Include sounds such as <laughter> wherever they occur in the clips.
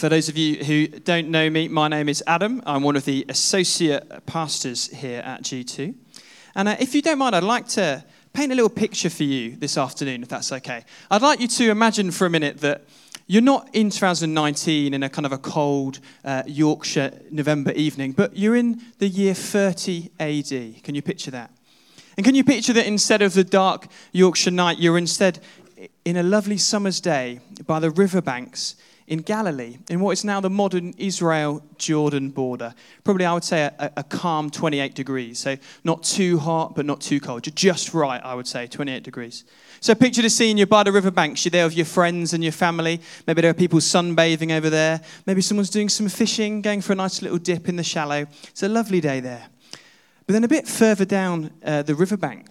For those of you who don't know me, my name is Adam. I'm one of the associate pastors here at G2. And uh, if you don't mind, I'd like to paint a little picture for you this afternoon, if that's okay. I'd like you to imagine for a minute that you're not in 2019 in a kind of a cold uh, Yorkshire November evening, but you're in the year 30 AD. Can you picture that? And can you picture that instead of the dark Yorkshire night, you're instead in a lovely summer's day by the riverbanks in Galilee, in what is now the modern Israel Jordan border. Probably, I would say, a, a, calm 28 degrees. So, not too hot, but not too cold. Just right, I would say, 28 degrees. So, picture the scene you're by the riverbanks, you're there with your friends and your family. Maybe there are people sunbathing over there. Maybe someone's doing some fishing, going for a nice little dip in the shallow. It's a lovely day there. But then, a bit further down uh, the riverbank,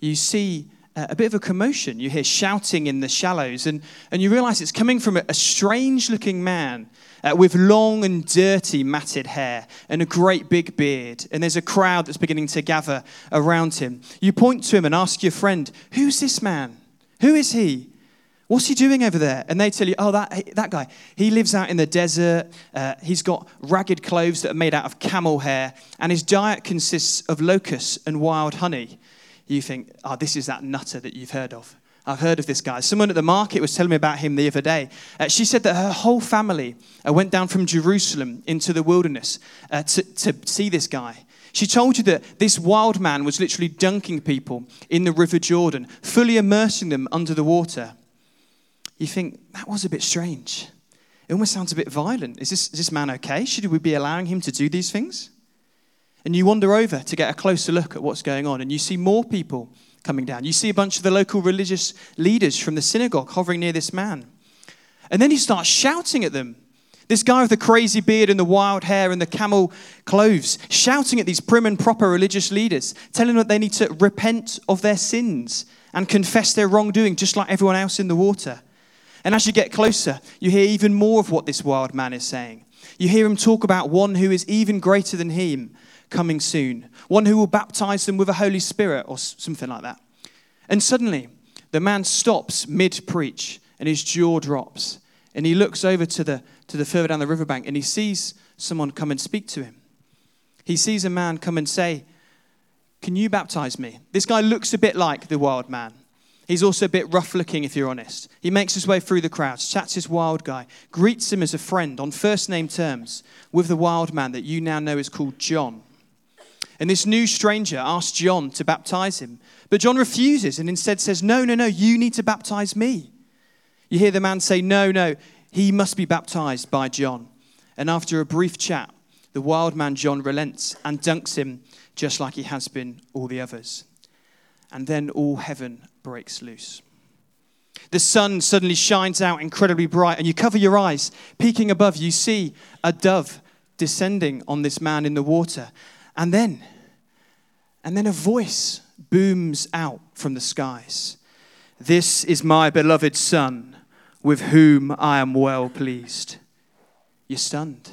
you see a bit of a commotion. You hear shouting in the shallows, and, and you realize it's coming from a, a strange looking man uh, with long and dirty matted hair and a great big beard. And there's a crowd that's beginning to gather around him. You point to him and ask your friend, Who's this man? Who is he? What's he doing over there? And they tell you, oh, that, that guy, he lives out in the desert. Uh, he's got ragged clothes that are made out of camel hair, and his diet consists of locusts and wild honey you think, oh, this is that nutter that you've heard of. I've heard of this guy. Someone at the market was telling me about him the other day. Uh, she said that her whole family uh, went down from Jerusalem into the wilderness uh, to, to see this guy. She told you that this wild man was literally dunking people in the River Jordan, fully immersing them under the water. You think, that was a bit strange. It almost sounds a bit violent. Is this, is this man okay? Should we be allowing him to do these things? And you wander over to get a closer look at what's going on, and you see more people coming down. You see a bunch of the local religious leaders from the synagogue hovering near this man. And then he starts shouting at them. This guy with the crazy beard and the wild hair and the camel clothes, shouting at these prim and proper religious leaders, telling them that they need to repent of their sins and confess their wrongdoing, just like everyone else in the water. And as you get closer, you hear even more of what this wild man is saying. You hear him talk about one who is even greater than him, coming soon, one who will baptize them with a Holy Spirit or something like that. And suddenly, the man stops mid preach and his jaw drops. And he looks over to the, to the further down the riverbank and he sees someone come and speak to him. He sees a man come and say, Can you baptize me? This guy looks a bit like the wild man. He's also a bit rough looking, if you're honest. He makes his way through the crowds, chats his wild guy, greets him as a friend on first name terms with the wild man that you now know is called John. And this new stranger asks John to baptize him. But John refuses and instead says, No, no, no, you need to baptize me. You hear the man say, No, no, he must be baptized by John. And after a brief chat, the wild man John relents and dunks him just like he has been all the others. And then all heaven breaks loose. The sun suddenly shines out incredibly bright, and you cover your eyes. Peeking above, you see a dove descending on this man in the water. And then, and then a voice booms out from the skies This is my beloved Son, with whom I am well pleased. You're stunned.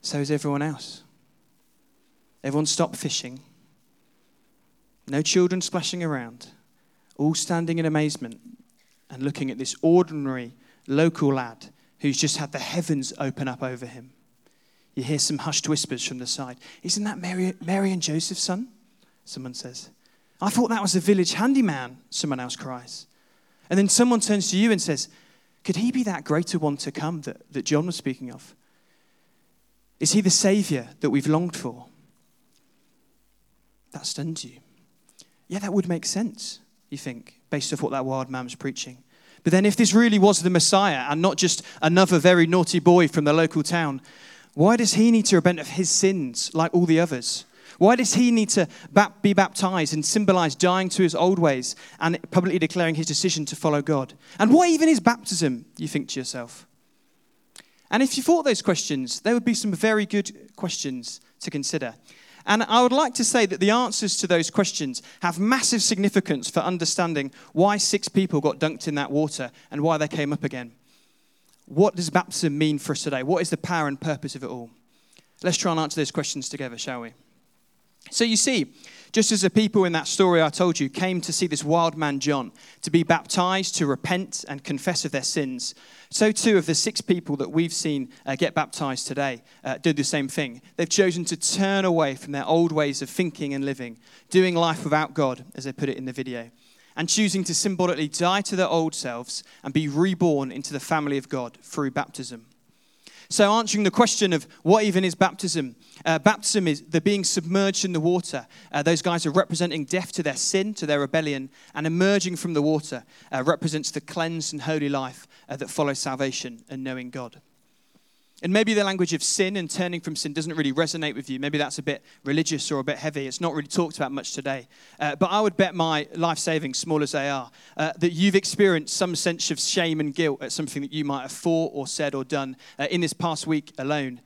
So is everyone else. Everyone stopped fishing. No children splashing around, all standing in amazement and looking at this ordinary local lad who's just had the heavens open up over him. You hear some hushed whispers from the side. Isn't that Mary, Mary and Joseph's son? Someone says. I thought that was the village handyman, someone else cries. And then someone turns to you and says, Could he be that greater one to come that, that John was speaking of? Is he the Savior that we've longed for? That stuns you. Yeah, that would make sense, you think, based off what that wild man was preaching. But then, if this really was the Messiah and not just another very naughty boy from the local town, why does he need to repent of his sins like all the others? Why does he need to be baptized and symbolize dying to his old ways and publicly declaring his decision to follow God? And what even is baptism, you think to yourself? And if you thought those questions, there would be some very good questions to consider. And I would like to say that the answers to those questions have massive significance for understanding why six people got dunked in that water and why they came up again. What does baptism mean for us today? What is the power and purpose of it all? Let's try and answer those questions together, shall we? So you see, just as the people in that story I told you came to see this wild man John, to be baptized, to repent and confess of their sins, so too of the six people that we've seen uh, get baptized today uh, did the same thing. They've chosen to turn away from their old ways of thinking and living, doing life without God, as they put it in the video, and choosing to symbolically die to their old selves and be reborn into the family of God through baptism. So, answering the question of what even is baptism, uh, baptism is the being submerged in the water. Uh, those guys are representing death to their sin, to their rebellion, and emerging from the water uh, represents the cleansed and holy life uh, that follows salvation and knowing God. And maybe the language of sin and turning from sin doesn't really resonate with you. Maybe that's a bit religious or a bit heavy. It's not really talked about much today. Uh, but I would bet my life savings, small as they are, uh, that you've experienced some sense of shame and guilt at something that you might have thought or said or done uh, in this past week alone.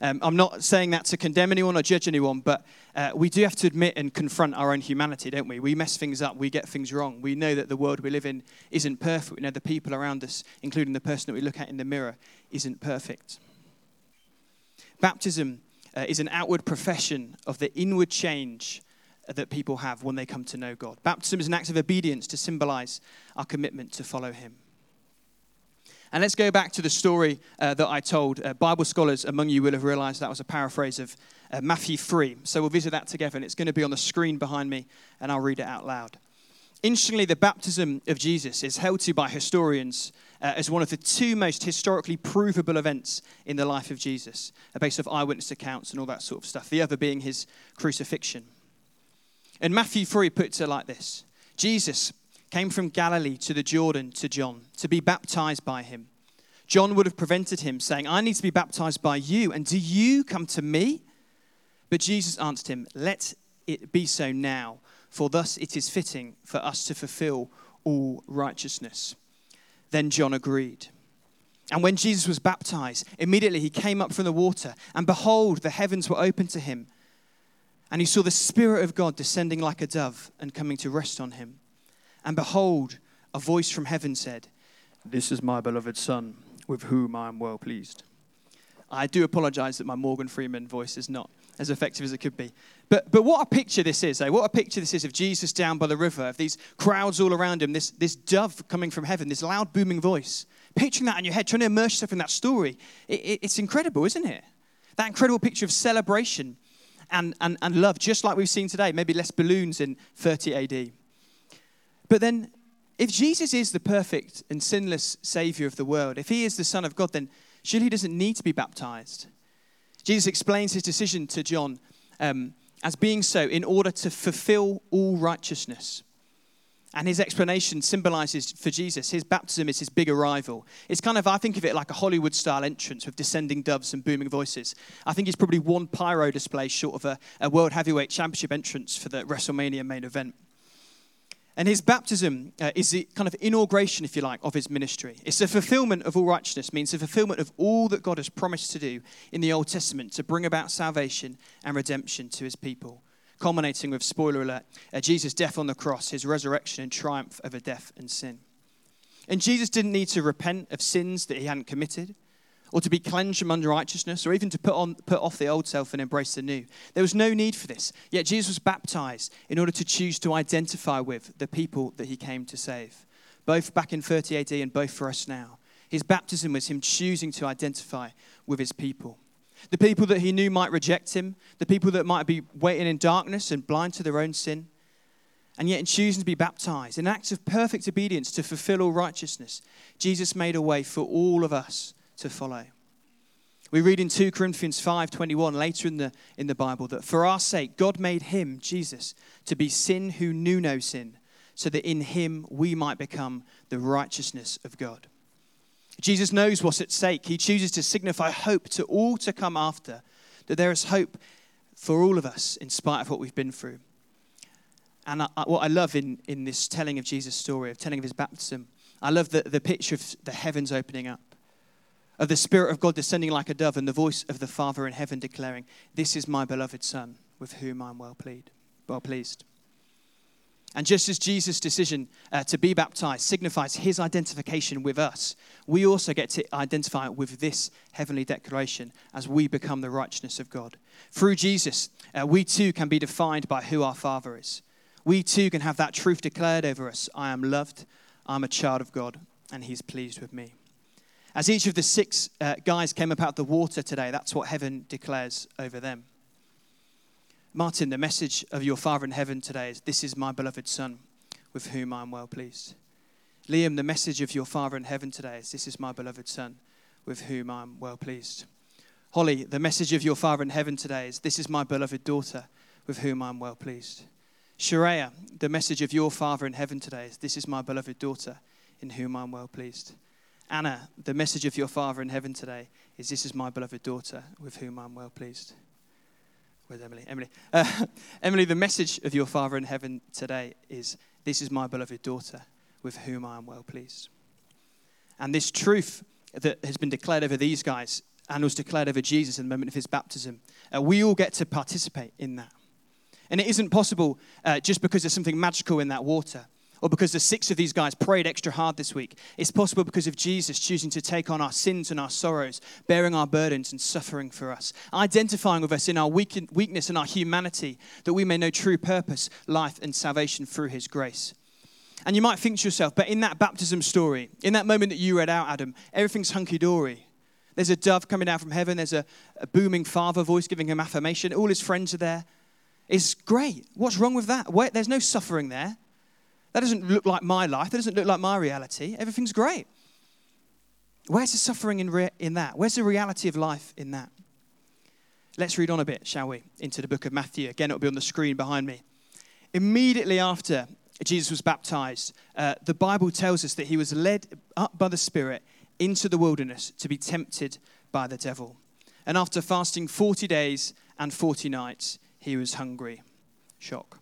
Um, I'm not saying that to condemn anyone or judge anyone, but uh, we do have to admit and confront our own humanity, don't we? We mess things up, we get things wrong. We know that the world we live in isn't perfect. We know the people around us, including the person that we look at in the mirror, isn't perfect. Baptism uh, is an outward profession of the inward change that people have when they come to know God. Baptism is an act of obedience to symbolize our commitment to follow Him. And let's go back to the story uh, that I told. Uh, Bible scholars among you will have realized that was a paraphrase of uh, Matthew 3. So we'll visit that together, and it's going to be on the screen behind me, and I'll read it out loud. Interestingly, the baptism of Jesus is held to by historians uh, as one of the two most historically provable events in the life of Jesus, based off eyewitness accounts and all that sort of stuff, the other being his crucifixion. And Matthew 3 puts it like this Jesus came from Galilee to the Jordan to John to be baptized by him. John would have prevented him, saying, I need to be baptized by you, and do you come to me? But Jesus answered him, Let it be so now for thus it is fitting for us to fulfill all righteousness. Then John agreed. And when Jesus was baptized, immediately he came up from the water, and behold, the heavens were opened to him. And he saw the Spirit of God descending like a dove and coming to rest on him. And behold, a voice from heaven said, This is my beloved Son, with whom I am well pleased. I do apologize that my Morgan Freeman voice is not as effective as it could be. But, but what a picture this is, eh? What a picture this is of Jesus down by the river, of these crowds all around him, this, this dove coming from heaven, this loud booming voice. Picturing that in your head, trying to immerse yourself in that story. It, it, it's incredible, isn't it? That incredible picture of celebration and, and, and love, just like we've seen today, maybe less balloons in 30 AD. But then, if Jesus is the perfect and sinless Savior of the world, if he is the Son of God, then surely he doesn't need to be baptized. Jesus explains his decision to John um, as being so in order to fulfill all righteousness. And his explanation symbolizes for Jesus, his baptism is his big arrival. It's kind of, I think of it like a Hollywood style entrance with descending doves and booming voices. I think it's probably one pyro display short of a, a World Heavyweight Championship entrance for the WrestleMania main event. And his baptism uh, is the kind of inauguration, if you like, of his ministry. It's the fulfillment of all righteousness, means the fulfillment of all that God has promised to do in the Old Testament to bring about salvation and redemption to his people. Culminating with, spoiler alert, uh, Jesus' death on the cross, his resurrection and triumph over death and sin. And Jesus didn't need to repent of sins that he hadn't committed or to be cleansed from unrighteousness, or even to put, on, put off the old self and embrace the new. There was no need for this. Yet Jesus was baptized in order to choose to identify with the people that he came to save, both back in 30 AD and both for us now. His baptism was him choosing to identify with his people. The people that he knew might reject him, the people that might be waiting in darkness and blind to their own sin. And yet, in choosing to be baptized, an act of perfect obedience to fulfill all righteousness, Jesus made a way for all of us to follow. We read in 2 Corinthians 5:21 later in the in the Bible that for our sake God made him Jesus to be sin who knew no sin so that in him we might become the righteousness of God. Jesus knows what's at stake. He chooses to signify hope to all to come after, that there is hope for all of us in spite of what we've been through. And I, what I love in, in this telling of Jesus' story, of telling of his baptism, I love the, the picture of the heavens opening up of the Spirit of God descending like a dove and the voice of the Father in heaven declaring, This is my beloved Son, with whom I'm well pleased. Well pleased. And just as Jesus' decision uh, to be baptized signifies his identification with us, we also get to identify with this heavenly declaration as we become the righteousness of God. Through Jesus, uh, we too can be defined by who our Father is. We too can have that truth declared over us I am loved, I'm a child of God, and he's pleased with me. As each of the six uh, guys came up out of the water today, that's what heaven declares over them. Martin, the message of your Father in heaven today is This is my beloved Son, with whom I am well pleased. Liam, the message of your Father in heaven today is This is my beloved Son, with whom I am well pleased. Holly, the message of your Father in heaven today is This is my beloved daughter, with whom I am well pleased. Sharia, the message of your Father in heaven today is This is my beloved daughter, in whom I am well pleased. Anna, the message of your Father in heaven today is This is my beloved daughter, with whom I am well pleased. Where's Emily? Emily. Uh, <laughs> Emily, the message of your Father in heaven today is This is my beloved daughter, with whom I am well pleased. And this truth that has been declared over these guys and was declared over Jesus in the moment of his baptism, uh, we all get to participate in that. And it isn't possible uh, just because there's something magical in that water or because the six of these guys prayed extra hard this week. It's possible because of Jesus choosing to take on our sins and our sorrows, bearing our burdens and suffering for us, identifying with us in our weakness and our humanity, that we may know true purpose, life, and salvation through his grace. And you might think to yourself, but in that baptism story, in that moment that you read out, Adam, everything's hunky dory. There's a dove coming down from heaven, there's a, a booming father voice giving him affirmation, all his friends are there. It's great. What's wrong with that? There's no suffering there. That doesn't look like my life. That doesn't look like my reality. Everything's great. Where's the suffering in, re- in that? Where's the reality of life in that? Let's read on a bit, shall we, into the book of Matthew. Again, it'll be on the screen behind me. Immediately after Jesus was baptized, uh, the Bible tells us that he was led up by the Spirit into the wilderness to be tempted by the devil. And after fasting 40 days and 40 nights, he was hungry. Shock.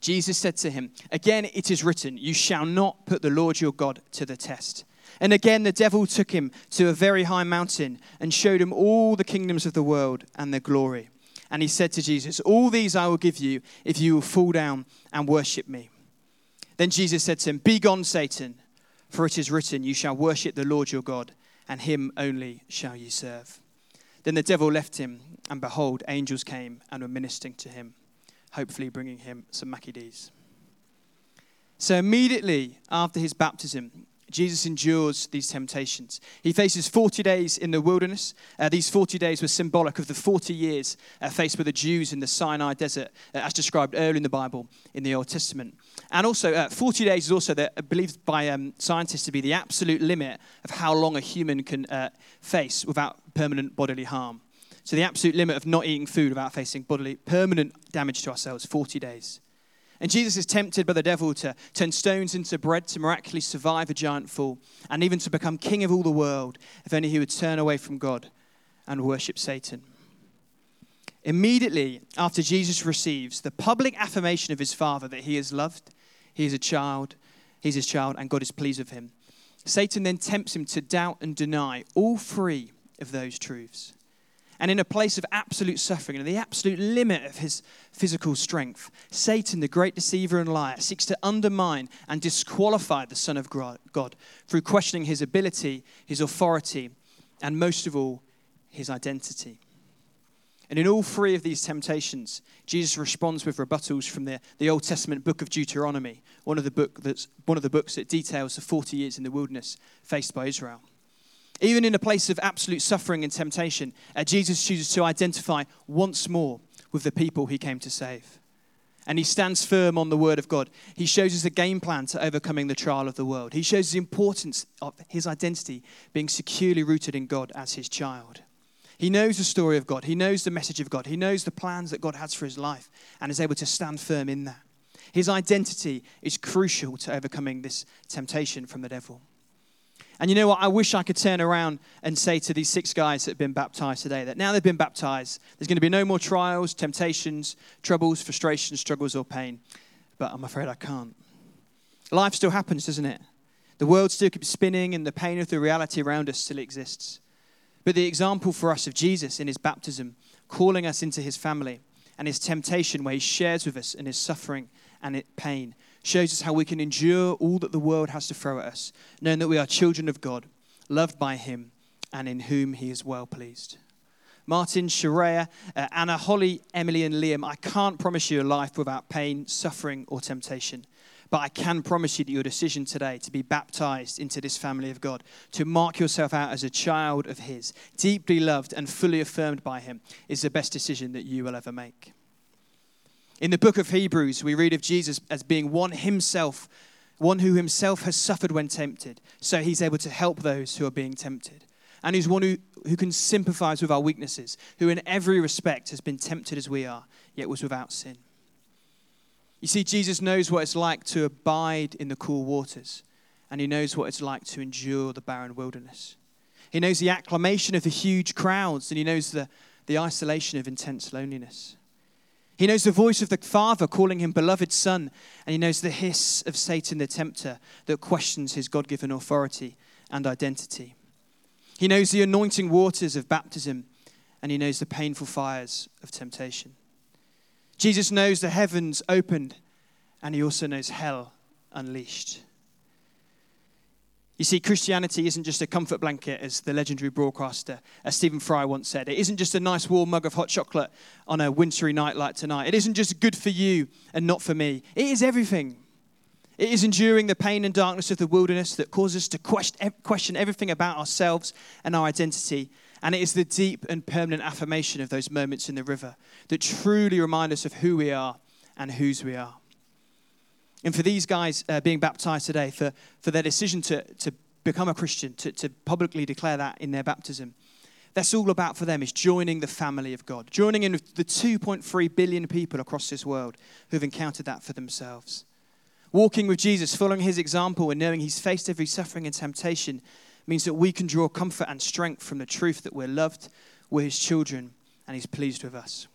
Jesus said to him, Again it is written, You shall not put the Lord your God to the test. And again the devil took him to a very high mountain and showed him all the kingdoms of the world and their glory. And he said to Jesus, All these I will give you if you will fall down and worship me. Then Jesus said to him, Begone, Satan, for it is written, You shall worship the Lord your God, and him only shall you serve. Then the devil left him, and behold, angels came and were ministering to him hopefully bringing him some Mackie D's. So immediately after his baptism, Jesus endures these temptations. He faces 40 days in the wilderness. Uh, these 40 days were symbolic of the 40 years uh, faced by the Jews in the Sinai desert, uh, as described earlier in the Bible in the Old Testament. And also, uh, 40 days is also the, uh, believed by um, scientists to be the absolute limit of how long a human can uh, face without permanent bodily harm. So the absolute limit of not eating food without facing bodily permanent damage to ourselves, 40 days. And Jesus is tempted by the devil to turn stones into bread to miraculously survive a giant fall and even to become king of all the world if only he would turn away from God and worship Satan. Immediately after Jesus receives the public affirmation of his Father that he is loved, he is a child, he's his child, and God is pleased with him, Satan then tempts him to doubt and deny all three of those truths. And in a place of absolute suffering and the absolute limit of his physical strength, Satan, the great deceiver and liar, seeks to undermine and disqualify the Son of God through questioning his ability, his authority, and most of all, his identity. And in all three of these temptations, Jesus responds with rebuttals from the, the Old Testament book of Deuteronomy, one of, the book that's, one of the books that details the 40 years in the wilderness faced by Israel. Even in a place of absolute suffering and temptation, uh, Jesus chooses to identify once more with the people he came to save. And he stands firm on the word of God. He shows us a game plan to overcoming the trial of the world. He shows the importance of his identity being securely rooted in God as his child. He knows the story of God. He knows the message of God. He knows the plans that God has for his life and is able to stand firm in that. His identity is crucial to overcoming this temptation from the devil. And you know what? I wish I could turn around and say to these six guys that have been baptized today that now they've been baptized, there's going to be no more trials, temptations, troubles, frustrations, struggles, or pain. But I'm afraid I can't. Life still happens, doesn't it? The world still keeps spinning, and the pain of the reality around us still exists. But the example for us of Jesus in his baptism, calling us into his family, and his temptation, where he shares with us in his suffering and pain, shows us how we can endure all that the world has to throw at us, knowing that we are children of God, loved by him, and in whom he is well pleased. Martin, Sharia, uh, Anna, Holly, Emily, and Liam, I can't promise you a life without pain, suffering, or temptation. But I can promise you that your decision today to be baptized into this family of God, to mark yourself out as a child of His, deeply loved and fully affirmed by Him, is the best decision that you will ever make. In the book of Hebrews, we read of Jesus as being one Himself, one who Himself has suffered when tempted, so He's able to help those who are being tempted. And He's one who, who can sympathize with our weaknesses, who in every respect has been tempted as we are, yet was without sin. You see, Jesus knows what it's like to abide in the cool waters, and he knows what it's like to endure the barren wilderness. He knows the acclamation of the huge crowds, and he knows the, the isolation of intense loneliness. He knows the voice of the Father calling him beloved Son, and he knows the hiss of Satan the tempter that questions his God given authority and identity. He knows the anointing waters of baptism, and he knows the painful fires of temptation. Jesus knows the heavens opened, and he also knows hell unleashed. You see, Christianity isn't just a comfort blanket, as the legendary broadcaster as Stephen Fry once said. It isn't just a nice warm mug of hot chocolate on a wintry night like tonight. It isn't just good for you and not for me. It is everything. It is enduring the pain and darkness of the wilderness that causes us to question everything about ourselves and our identity and it is the deep and permanent affirmation of those moments in the river that truly remind us of who we are and whose we are. And for these guys uh, being baptized today, for, for their decision to, to become a Christian, to, to publicly declare that in their baptism, that's all about for them is joining the family of God, joining in with the 2.3 billion people across this world who've encountered that for themselves. Walking with Jesus, following his example, and knowing he's faced every suffering and temptation means that we can draw comfort and strength from the truth that we're loved, we're his children, and he's pleased with us.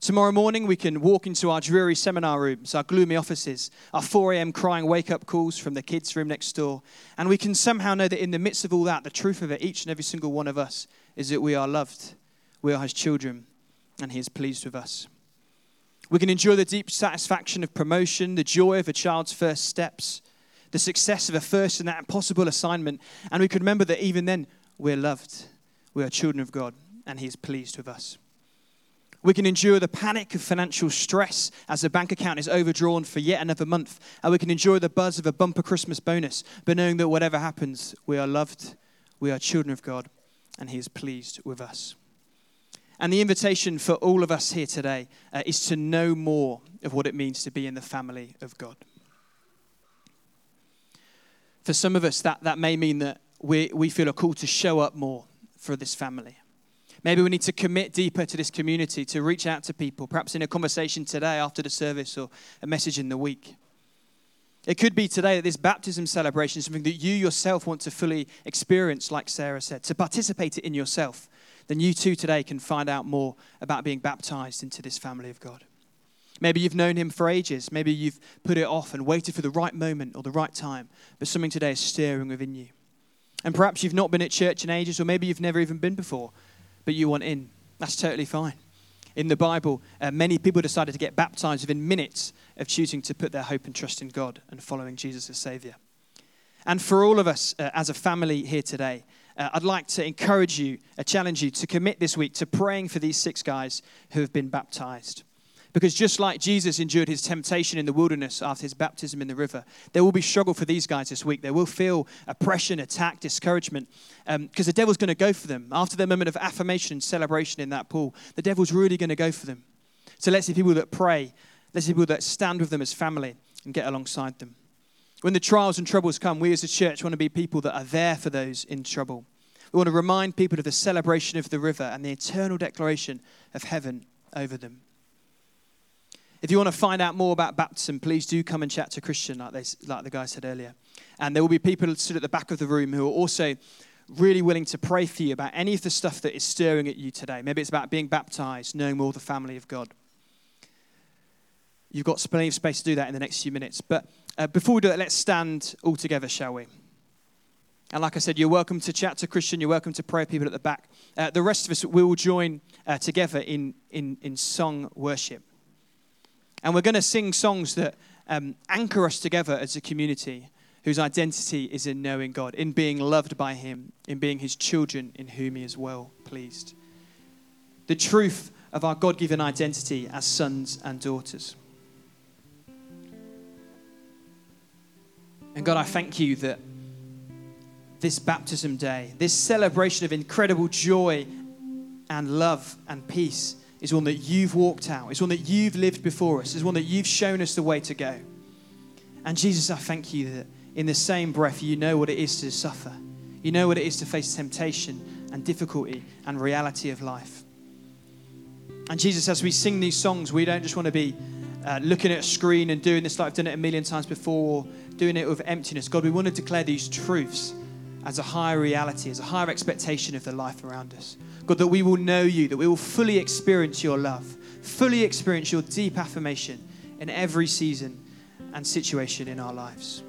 Tomorrow morning, we can walk into our dreary seminar rooms, our gloomy offices, our 4 a.m. crying wake up calls from the kids' room next door, and we can somehow know that in the midst of all that, the truth of it, each and every single one of us, is that we are loved, we are his children, and he is pleased with us. We can enjoy the deep satisfaction of promotion, the joy of a child's first steps, the success of a first and that impossible assignment. And we could remember that even then, we're loved. We are children of God, and He is pleased with us. We can endure the panic of financial stress as the bank account is overdrawn for yet another month. And we can enjoy the buzz of a bumper Christmas bonus, but knowing that whatever happens, we are loved, we are children of God, and He is pleased with us. And the invitation for all of us here today uh, is to know more of what it means to be in the family of God. For some of us, that, that may mean that we, we feel a call to show up more for this family. Maybe we need to commit deeper to this community, to reach out to people, perhaps in a conversation today after the service or a message in the week. It could be today that this baptism celebration is something that you yourself want to fully experience, like Sarah said, to participate in yourself. Then you too today can find out more about being baptized into this family of God. Maybe you've known him for ages. Maybe you've put it off and waited for the right moment or the right time, but something today is stirring within you. And perhaps you've not been at church in ages, or maybe you've never even been before, but you want in. That's totally fine. In the Bible, uh, many people decided to get baptized within minutes of choosing to put their hope and trust in God and following Jesus as Savior. And for all of us uh, as a family here today, uh, I'd like to encourage you, uh, challenge you to commit this week to praying for these six guys who have been baptized. Because just like Jesus endured his temptation in the wilderness after his baptism in the river, there will be struggle for these guys this week. They will feel oppression, attack, discouragement, because um, the devil's going to go for them. After their moment of affirmation and celebration in that pool, the devil's really going to go for them. So let's see people that pray, let's see people that stand with them as family and get alongside them. When the trials and troubles come, we as a church want to be people that are there for those in trouble. We want to remind people of the celebration of the river and the eternal declaration of heaven over them. If you want to find out more about baptism, please do come and chat to Christian, like, they, like the guy said earlier. And there will be people stood at the back of the room who are also really willing to pray for you about any of the stuff that is stirring at you today. Maybe it's about being baptized, knowing more of the family of God. You've got plenty of space to do that in the next few minutes. But uh, before we do that, let's stand all together, shall we? And like I said, you're welcome to chat to Christian. You're welcome to pray people at the back. Uh, the rest of us will join uh, together in, in, in song worship. And we're going to sing songs that um, anchor us together as a community whose identity is in knowing God, in being loved by Him, in being His children in whom He is well pleased. The truth of our God given identity as sons and daughters. And God, I thank you that this baptism day, this celebration of incredible joy and love and peace, is one that you've walked out, it's one that you've lived before us, it's one that you've shown us the way to go. And Jesus, I thank you that in the same breath, you know what it is to suffer. You know what it is to face temptation and difficulty and reality of life. And Jesus, as we sing these songs, we don't just want to be uh, looking at a screen and doing this like I've done it a million times before, or doing it with emptiness. God, we want to declare these truths as a higher reality, as a higher expectation of the life around us. God, that we will know you, that we will fully experience your love, fully experience your deep affirmation in every season and situation in our lives.